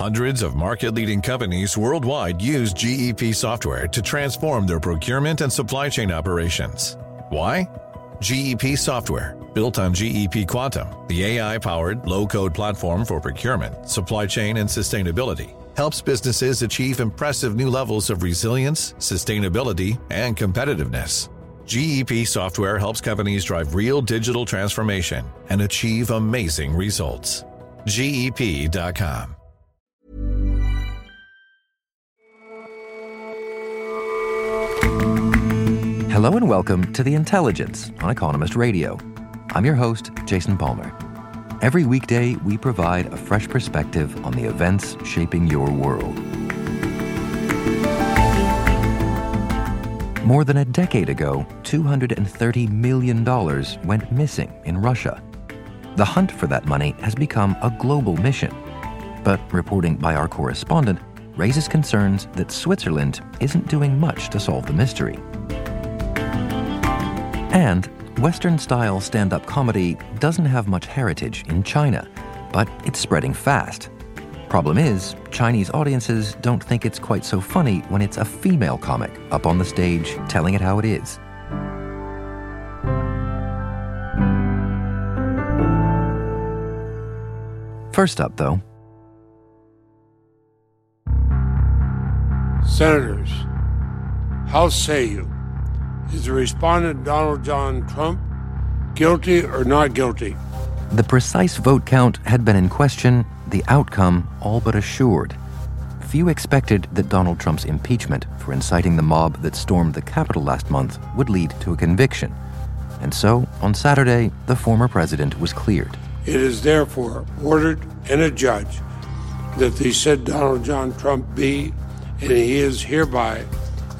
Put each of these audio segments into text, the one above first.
Hundreds of market leading companies worldwide use GEP software to transform their procurement and supply chain operations. Why? GEP software, built on GEP Quantum, the AI powered low code platform for procurement, supply chain, and sustainability, helps businesses achieve impressive new levels of resilience, sustainability, and competitiveness. GEP software helps companies drive real digital transformation and achieve amazing results. GEP.com. Hello and welcome to The Intelligence on Economist Radio. I'm your host, Jason Palmer. Every weekday, we provide a fresh perspective on the events shaping your world. More than a decade ago, $230 million went missing in Russia. The hunt for that money has become a global mission. But reporting by our correspondent raises concerns that Switzerland isn't doing much to solve the mystery. And Western style stand up comedy doesn't have much heritage in China, but it's spreading fast. Problem is, Chinese audiences don't think it's quite so funny when it's a female comic up on the stage telling it how it is. First up, though, Senators, how say you? Is the respondent Donald John Trump guilty or not guilty? the precise vote count had been in question, the outcome all but assured. Few expected that Donald Trump's impeachment for inciting the mob that stormed the Capitol last month would lead to a conviction. And so, on Saturday, the former president was cleared. It is therefore ordered and adjudged that the said Donald John Trump be, and he is hereby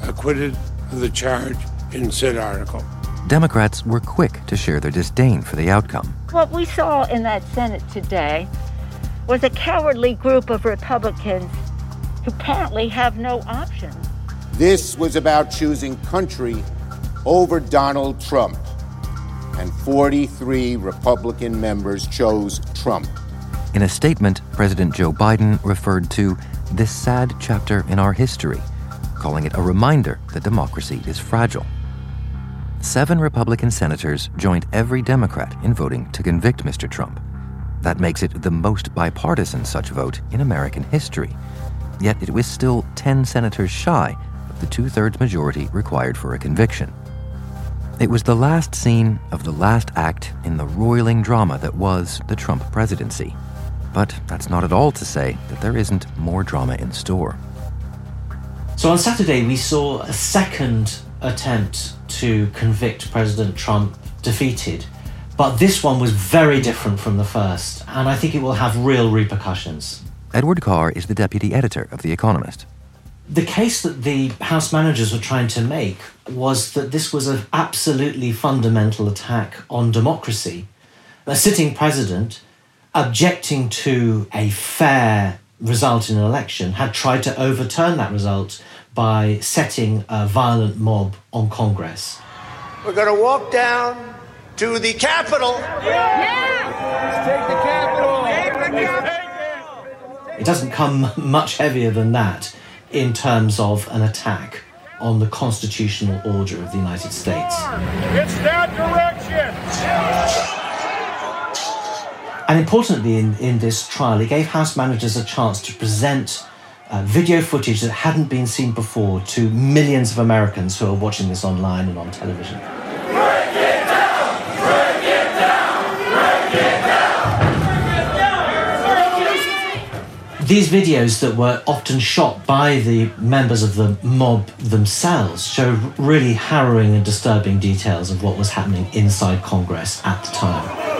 acquitted of the charge in said article. Democrats were quick to share their disdain for the outcome. What we saw in that Senate today was a cowardly group of Republicans who apparently have no options. This was about choosing country over Donald Trump. And 43 Republican members chose Trump. In a statement, President Joe Biden referred to this sad chapter in our history, calling it a reminder that democracy is fragile. Seven Republican senators joined every Democrat in voting to convict Mr. Trump. That makes it the most bipartisan such vote in American history. Yet it was still 10 senators shy of the two thirds majority required for a conviction. It was the last scene of the last act in the roiling drama that was the Trump presidency. But that's not at all to say that there isn't more drama in store. So on Saturday, we saw a second attempt to convict President Trump defeated. But this one was very different from the first, and I think it will have real repercussions. Edward Carr is the deputy editor of The Economist. The case that the House managers were trying to make was that this was an absolutely fundamental attack on democracy. A sitting president objecting to a fair result in an election had tried to overturn that result by setting a violent mob on Congress. We're going to walk down to the Capitol. It doesn't come much heavier than that in terms of an attack on the constitutional order of the United States. It's that direction. And importantly, in, in this trial, it gave House managers a chance to present uh, video footage that hadn't been seen before to millions of Americans who are watching this online and on television. These videos that were often shot by the members of the mob themselves show really harrowing and disturbing details of what was happening inside Congress at the time.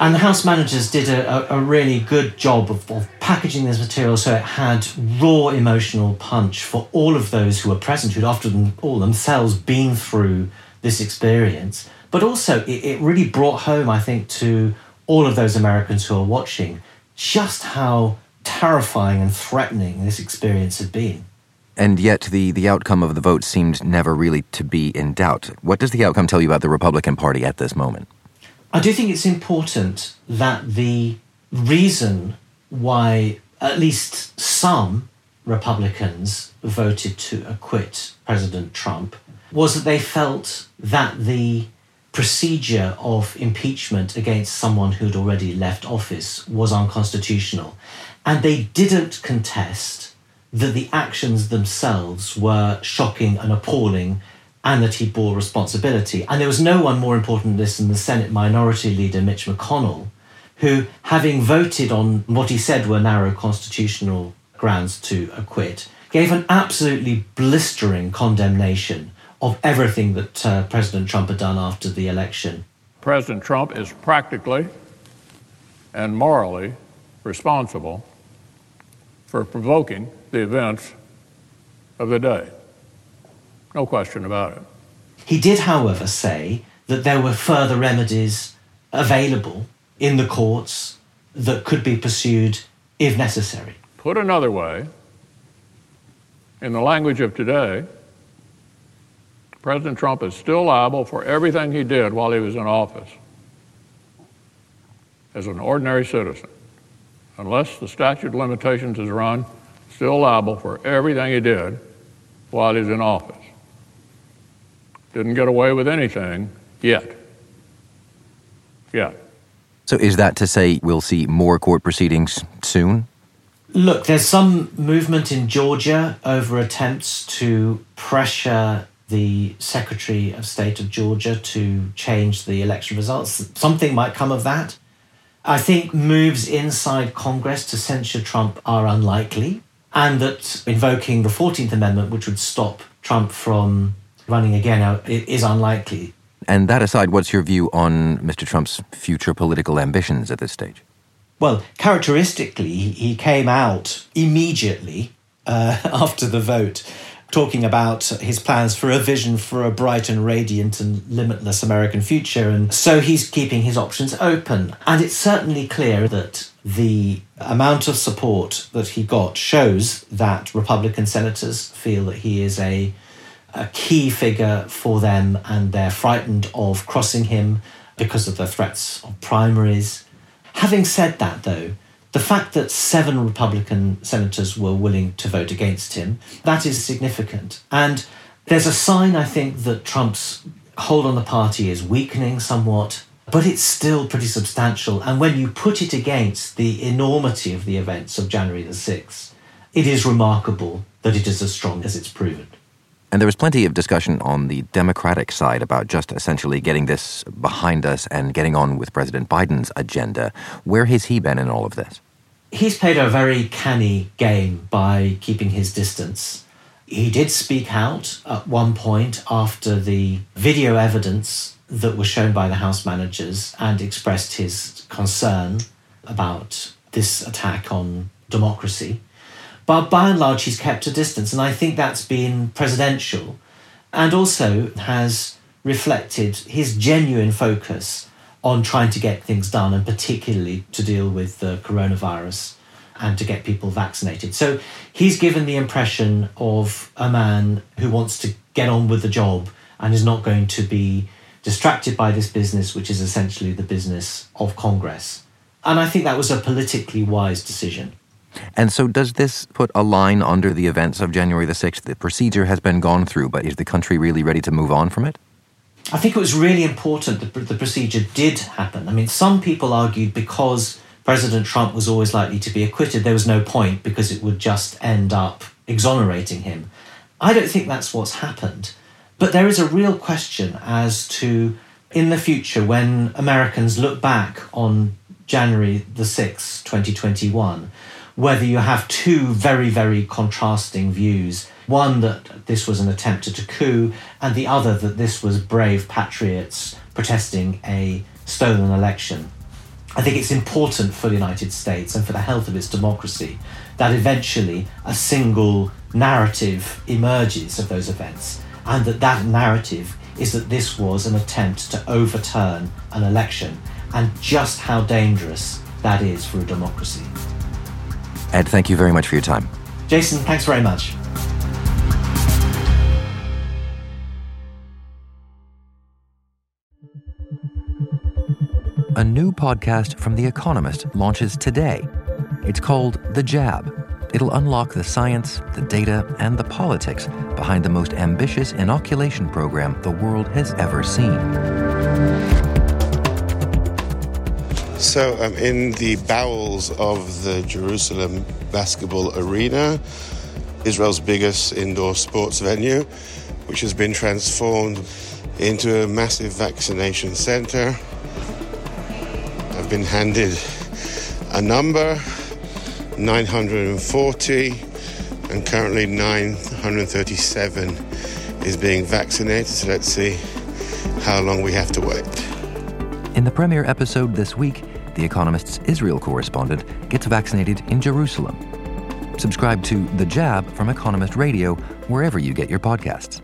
And the house managers did a, a, really good job of, of, packaging this material so it had raw emotional punch for all of those who were present, who'd often all themselves been through this experience. But also, it, it really brought home, I think, to all of those Americans who are watching just how terrifying and threatening this experience had been. And yet, the, the outcome of the vote seemed never really to be in doubt. What does the outcome tell you about the Republican Party at this moment? I do think it's important that the reason why at least some Republicans voted to acquit President Trump was that they felt that the procedure of impeachment against someone who'd already left office was unconstitutional. And they didn't contest that the actions themselves were shocking and appalling and that he bore responsibility. And there was no one more important than this than the Senate Minority Leader Mitch McConnell, who, having voted on what he said were narrow constitutional grounds to acquit, gave an absolutely blistering condemnation of everything that uh, President Trump had done after the election. President Trump is practically and morally responsible for provoking the events of the day. No question about it. He did, however, say that there were further remedies available in the courts that could be pursued if necessary. Put another way, in the language of today, President Trump is still liable for everything he did while he was in office as an ordinary citizen. Unless the statute of limitations is run, still liable for everything he did while he's in office. Didn't get away with anything yet. Yet. So is that to say we'll see more court proceedings soon? Look, there's some movement in Georgia over attempts to pressure the Secretary of State of Georgia to change the election results. Something might come of that. I think moves inside Congress to censure Trump are unlikely, and that invoking the 14th Amendment, which would stop Trump from running again, is unlikely. And that aside, what's your view on Mr. Trump's future political ambitions at this stage? Well, characteristically, he came out immediately uh, after the vote talking about his plans for a vision for a bright and radiant and limitless American future. And so he's keeping his options open. And it's certainly clear that the amount of support that he got shows that Republican senators feel that he is a, a key figure for them and they're frightened of crossing him because of the threats of primaries. Having said that, though, the fact that seven Republican senators were willing to vote against him, that is significant. And there's a sign, I think, that Trump's hold on the party is weakening somewhat, but it's still pretty substantial. And when you put it against the enormity of the events of January the 6th, it is remarkable that it is as strong as it's proven. And there was plenty of discussion on the Democratic side about just essentially getting this behind us and getting on with President Biden's agenda. Where has he been in all of this? He's played a very canny game by keeping his distance. He did speak out at one point after the video evidence that was shown by the House managers and expressed his concern about this attack on democracy. But by and large, he's kept a distance. And I think that's been presidential and also has reflected his genuine focus on trying to get things done and particularly to deal with the coronavirus and to get people vaccinated. So he's given the impression of a man who wants to get on with the job and is not going to be distracted by this business, which is essentially the business of Congress. And I think that was a politically wise decision. And so, does this put a line under the events of January the 6th? The procedure has been gone through, but is the country really ready to move on from it? I think it was really important that the procedure did happen. I mean, some people argued because President Trump was always likely to be acquitted, there was no point because it would just end up exonerating him. I don't think that's what's happened. But there is a real question as to, in the future, when Americans look back on January the 6th, 2021, whether you have two very, very contrasting views one that this was an attempt at a coup, and the other that this was brave patriots protesting a stolen election. I think it's important for the United States and for the health of its democracy that eventually a single narrative emerges of those events, and that that narrative is that this was an attempt to overturn an election, and just how dangerous that is for a democracy. Ed, thank you very much for your time. Jason, thanks very much. a new podcast from The Economist launches today. It's called The Jab. It'll unlock the science, the data, and the politics behind the most ambitious inoculation program the world has ever seen. So I'm in the bowels of the Jerusalem basketball arena, Israel's biggest indoor sports venue, which has been transformed into a massive vaccination center. I've been handed a number 940, and currently 937 is being vaccinated. So let's see how long we have to wait. In the premiere episode this week, The Economist's Israel correspondent gets vaccinated in Jerusalem. Subscribe to The Jab from Economist Radio wherever you get your podcasts.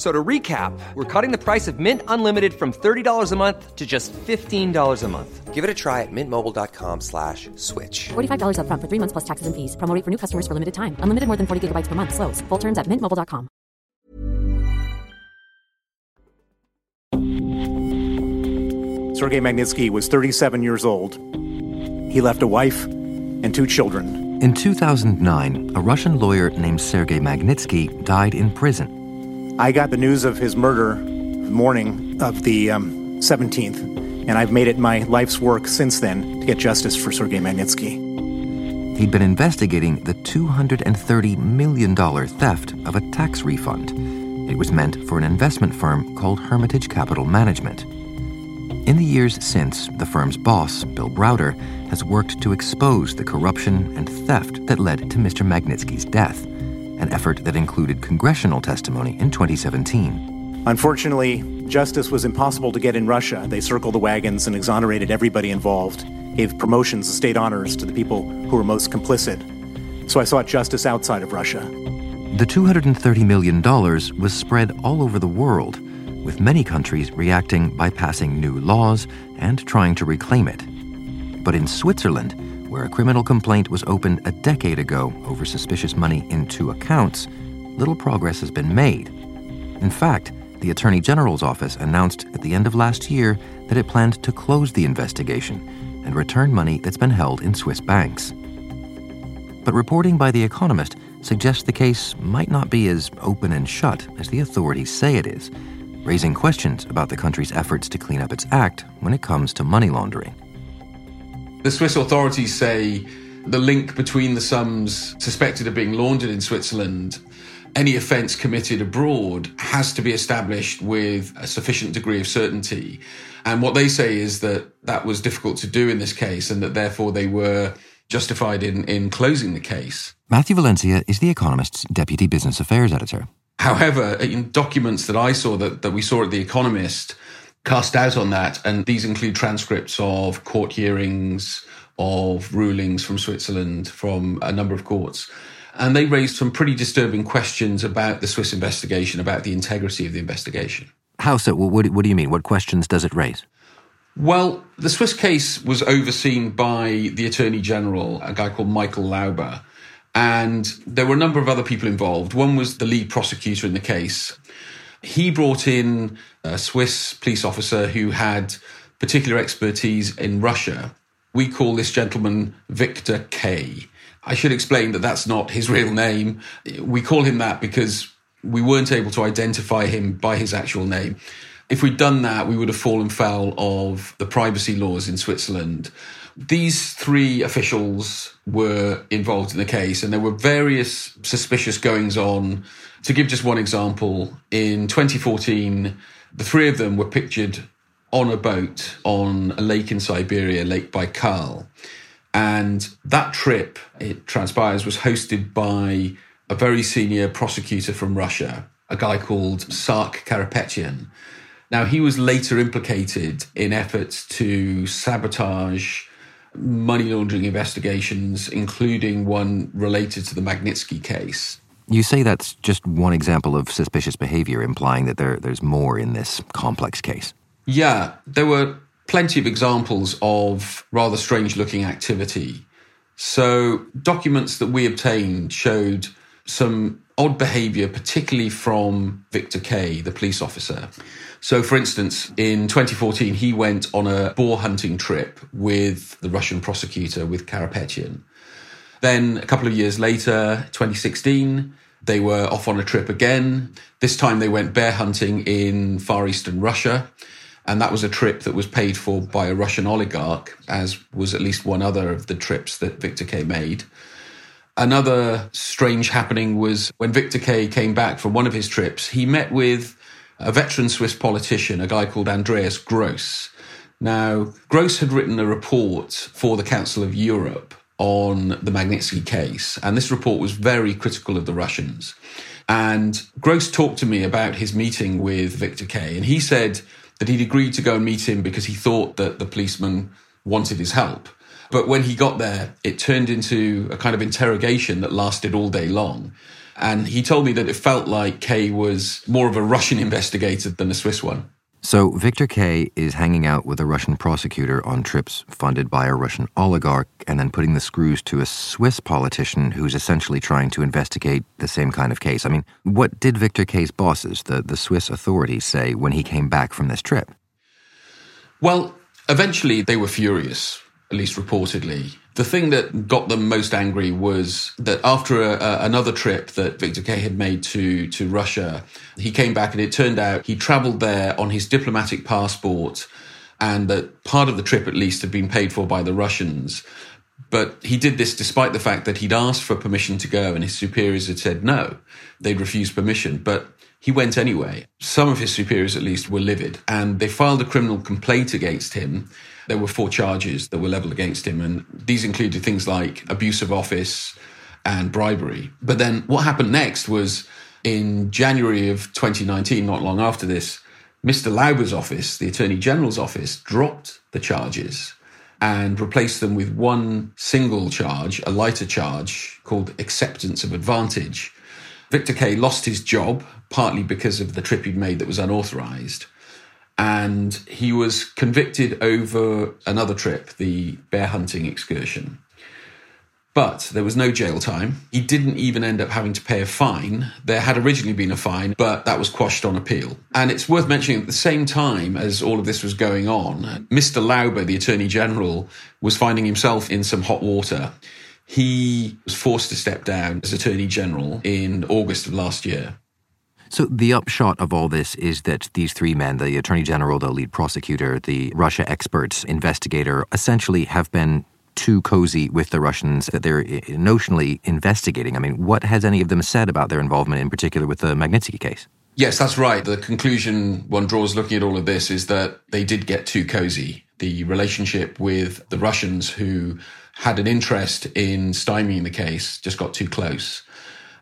So to recap, we're cutting the price of Mint Unlimited from $30 a month to just $15 a month. Give it a try at mintmobile.com slash switch. $45 up front for three months plus taxes and fees. Promo for new customers for limited time. Unlimited more than 40 gigabytes per month. Slows. Full terms at mintmobile.com. Sergei Magnitsky was 37 years old. He left a wife and two children. In 2009, a Russian lawyer named Sergei Magnitsky died in prison I got the news of his murder morning of the um, 17th, and I've made it my life's work since then to get justice for Sergei Magnitsky. He'd been investigating the $230 million theft of a tax refund. It was meant for an investment firm called Hermitage Capital Management. In the years since, the firm's boss, Bill Browder, has worked to expose the corruption and theft that led to Mr. Magnitsky's death an effort that included congressional testimony in 2017. Unfortunately, justice was impossible to get in Russia. They circled the wagons and exonerated everybody involved, gave promotions and state honors to the people who were most complicit. So I sought justice outside of Russia. The $230 million was spread all over the world, with many countries reacting by passing new laws and trying to reclaim it. But in Switzerland, where a criminal complaint was opened a decade ago over suspicious money in two accounts, little progress has been made. In fact, the Attorney General's office announced at the end of last year that it planned to close the investigation and return money that's been held in Swiss banks. But reporting by The Economist suggests the case might not be as open and shut as the authorities say it is, raising questions about the country's efforts to clean up its act when it comes to money laundering. The Swiss authorities say the link between the sums suspected of being laundered in Switzerland any offence committed abroad has to be established with a sufficient degree of certainty. And what they say is that that was difficult to do in this case and that therefore they were justified in, in closing the case. Matthew Valencia is The Economist's deputy business affairs editor. However, in documents that I saw that, that we saw at The Economist, cast doubt on that. And these include transcripts of court hearings, of rulings from Switzerland, from a number of courts. And they raised some pretty disturbing questions about the Swiss investigation, about the integrity of the investigation. How so? What, what do you mean? What questions does it raise? Well, the Swiss case was overseen by the Attorney General, a guy called Michael Lauber. And there were a number of other people involved. One was the lead prosecutor in the case. He brought in a Swiss police officer who had particular expertise in Russia. We call this gentleman Victor K. I should explain that that's not his real name. We call him that because we weren't able to identify him by his actual name. If we'd done that, we would have fallen foul of the privacy laws in Switzerland. These three officials were involved in the case, and there were various suspicious goings on. To give just one example, in 2014, the three of them were pictured on a boat on a lake in Siberia, Lake Baikal. And that trip, it transpires, was hosted by a very senior prosecutor from Russia, a guy called Saak Karapetyan. Now, he was later implicated in efforts to sabotage money laundering investigations, including one related to the Magnitsky case. You say that's just one example of suspicious behavior, implying that there, there's more in this complex case. Yeah, there were plenty of examples of rather strange looking activity. So, documents that we obtained showed some odd behavior, particularly from Victor K., the police officer. So, for instance, in 2014, he went on a boar hunting trip with the Russian prosecutor, with Karapetyan. Then, a couple of years later, 2016, they were off on a trip again. This time, they went bear hunting in far eastern Russia. And that was a trip that was paid for by a Russian oligarch, as was at least one other of the trips that Victor K made. Another strange happening was when Victor K came back from one of his trips, he met with a veteran Swiss politician, a guy called Andreas Gross. Now, Gross had written a report for the Council of Europe on the Magnitsky case, and this report was very critical of the Russians. And Gross talked to me about his meeting with Victor K, and he said that he'd agreed to go and meet him because he thought that the policeman wanted his help. But when he got there, it turned into a kind of interrogation that lasted all day long. And he told me that it felt like K was more of a Russian investigator than a Swiss one. So Victor K is hanging out with a Russian prosecutor on trips funded by a Russian oligarch and then putting the screws to a Swiss politician who's essentially trying to investigate the same kind of case. I mean, what did Victor K's bosses, the, the Swiss authorities, say when he came back from this trip? Well, eventually they were furious, at least reportedly. The thing that got them most angry was that after a, a, another trip that Victor K had made to, to Russia, he came back and it turned out he traveled there on his diplomatic passport and that part of the trip at least had been paid for by the Russians. But he did this despite the fact that he'd asked for permission to go and his superiors had said no. They'd refused permission. But he went anyway. Some of his superiors, at least, were livid and they filed a criminal complaint against him there were four charges that were leveled against him, and these included things like abuse of office and bribery. But then what happened next was in January of 2019, not long after this, Mr. Lauber's office, the Attorney General's office, dropped the charges and replaced them with one single charge, a lighter charge called acceptance of advantage. Victor K lost his job, partly because of the trip he'd made that was unauthorized and he was convicted over another trip, the bear hunting excursion. But there was no jail time. He didn't even end up having to pay a fine. There had originally been a fine, but that was quashed on appeal. And it's worth mentioning at the same time as all of this was going on, Mr. Lauber, the Attorney General, was finding himself in some hot water. He was forced to step down as Attorney General in August of last year. So, the upshot of all this is that these three men, the Attorney General, the lead prosecutor, the Russia expert, investigator, essentially have been too cozy with the Russians that they're notionally investigating. I mean, what has any of them said about their involvement, in particular with the Magnitsky case? Yes, that's right. The conclusion one draws looking at all of this is that they did get too cozy. The relationship with the Russians who had an interest in stymieing the case just got too close.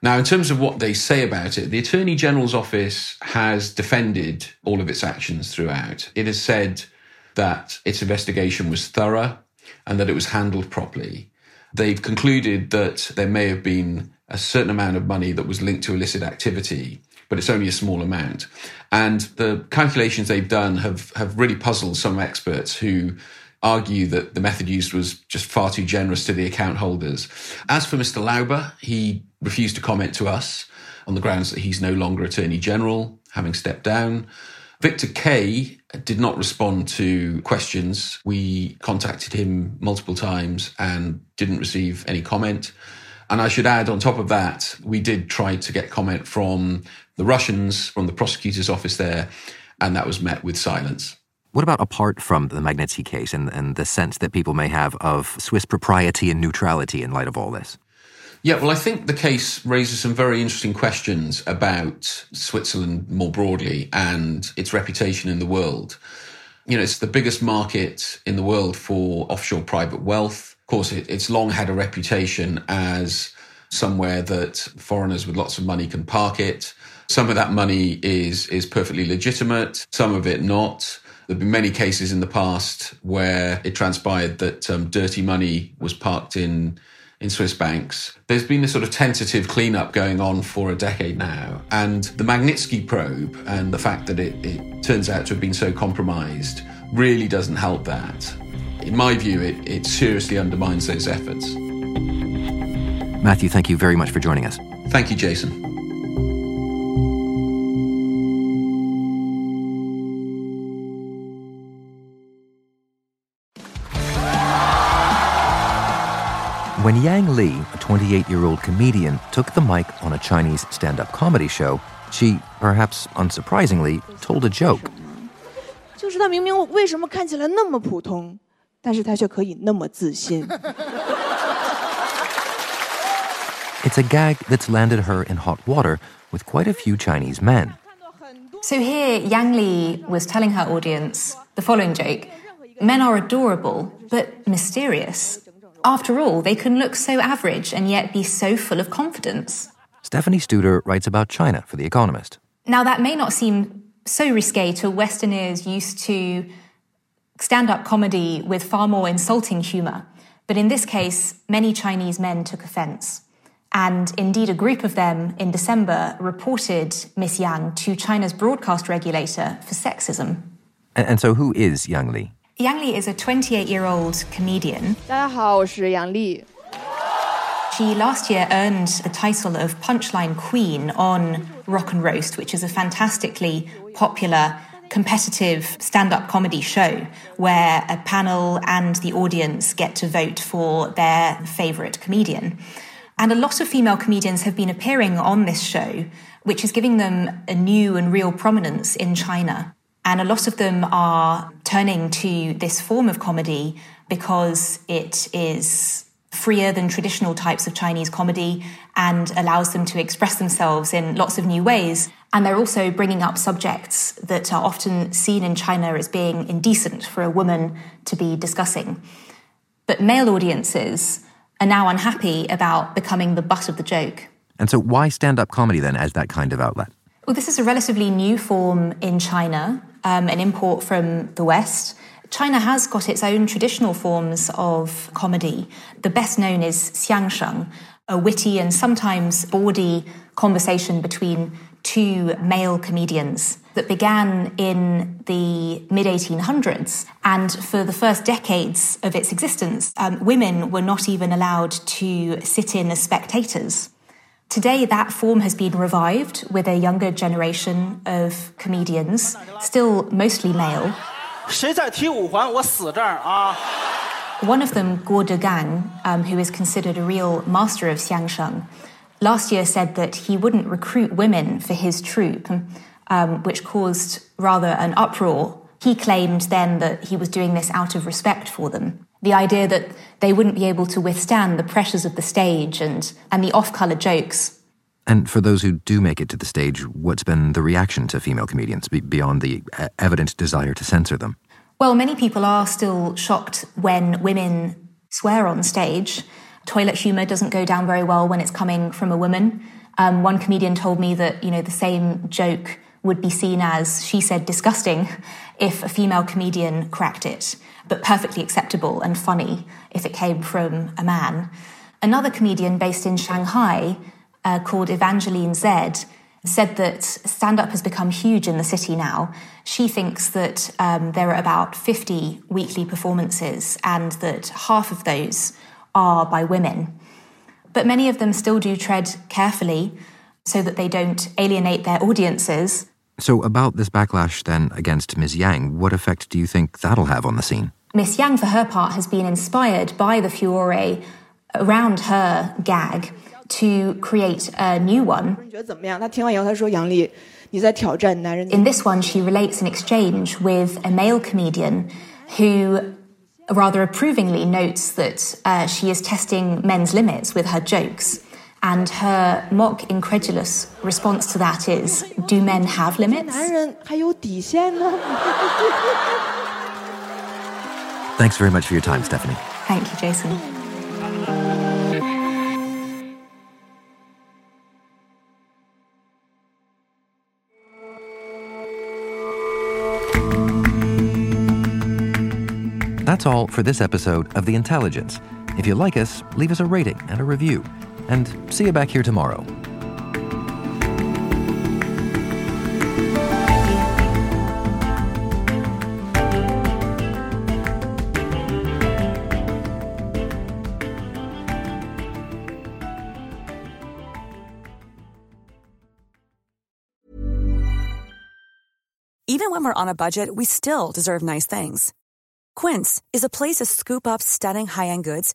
Now, in terms of what they say about it, the Attorney General's office has defended all of its actions throughout. It has said that its investigation was thorough and that it was handled properly. They've concluded that there may have been a certain amount of money that was linked to illicit activity, but it's only a small amount. And the calculations they've done have, have really puzzled some experts who argue that the method used was just far too generous to the account holders. As for Mr. Lauber, he refused to comment to us on the grounds that he's no longer Attorney General, having stepped down. Victor K did not respond to questions. We contacted him multiple times and didn't receive any comment. And I should add, on top of that, we did try to get comment from the Russians, from the prosecutor's office there, and that was met with silence. What about apart from the Magnitsky case and, and the sense that people may have of Swiss propriety and neutrality in light of all this? Yeah, well, I think the case raises some very interesting questions about Switzerland more broadly and its reputation in the world. You know, it's the biggest market in the world for offshore private wealth. Of course, it, it's long had a reputation as somewhere that foreigners with lots of money can park it. Some of that money is is perfectly legitimate, some of it not. There have been many cases in the past where it transpired that um, dirty money was parked in in Swiss banks. There's been this sort of tentative cleanup going on for a decade now. And the Magnitsky probe and the fact that it, it turns out to have been so compromised really doesn't help that. In my view, it, it seriously undermines those efforts. Matthew, thank you very much for joining us. Thank you, Jason. When Yang Li, a 28 year old comedian, took the mic on a Chinese stand up comedy show, she, perhaps unsurprisingly, told a joke. 就是他明明为什么看起来那么普通，但是他却可以那么自信。 It's a gag that's landed her in hot water with quite a few Chinese men. So here, Yang Li was telling her audience the following joke Men are adorable, but mysterious. After all, they can look so average and yet be so full of confidence. Stephanie Studer writes about China for The Economist. Now, that may not seem so risque to Westerners used to stand up comedy with far more insulting humour, but in this case, many Chinese men took offence. And indeed, a group of them in December reported Miss Yang to China's broadcast regulator for sexism. And, and so, who is Yang Li? Yang Li is a 28 year old comedian. 大家好，我是杨丽。 She last year earned the title of Punchline Queen on Rock and Roast, which is a fantastically popular, competitive stand up comedy show where a panel and the audience get to vote for their favourite comedian. And a lot of female comedians have been appearing on this show, which is giving them a new and real prominence in China. And a lot of them are turning to this form of comedy because it is freer than traditional types of Chinese comedy and allows them to express themselves in lots of new ways. And they're also bringing up subjects that are often seen in China as being indecent for a woman to be discussing. But male audiences are now unhappy about becoming the butt of the joke. And so, why stand up comedy then as that kind of outlet? Well, this is a relatively new form in China, um, an import from the West. China has got its own traditional forms of comedy. The best known is xiangsheng, a witty and sometimes bawdy conversation between two male comedians that began in the mid 1800s. And for the first decades of its existence, um, women were not even allowed to sit in as spectators. Today, that form has been revived with a younger generation of comedians, still mostly male. One of them, Guo Degang, um, who is considered a real master of Xiangsheng, last year said that he wouldn't recruit women for his troupe, um, which caused rather an uproar. He claimed then that he was doing this out of respect for them. The idea that they wouldn't be able to withstand the pressures of the stage and, and the off colour jokes And for those who do make it to the stage, what's been the reaction to female comedians beyond the uh, evident desire to censor them? Well, many people are still shocked when women swear on stage. Toilet humour doesn't go down very well when it's coming from a woman. Um, one comedian told me that, you know, the same joke would be seen as, she said, disgusting if a female comedian cracked it, but perfectly acceptable and funny if it came from a man. Another comedian based in Shanghai uh, called Evangeline Zed said that stand up has become huge in the city now. She thinks that um, there are about 50 weekly performances and that half of those are by women. But many of them still do tread carefully so that they don't alienate their audiences. So, about this backlash then against Ms. Yang, what effect do you think that'll have on the scene? Miss Yang, for her part, has been inspired by the furore around her gag to create a new one. In this one, she relates an exchange with a male comedian who rather approvingly notes that uh, she is testing men's limits with her jokes. And her mock incredulous response to that is Do men have limits? Thanks very much for your time, Stephanie. Thank you, Jason. That's all for this episode of The Intelligence. If you like us, leave us a rating and a review. And see you back here tomorrow. Even when we're on a budget, we still deserve nice things. Quince is a place to scoop up stunning high end goods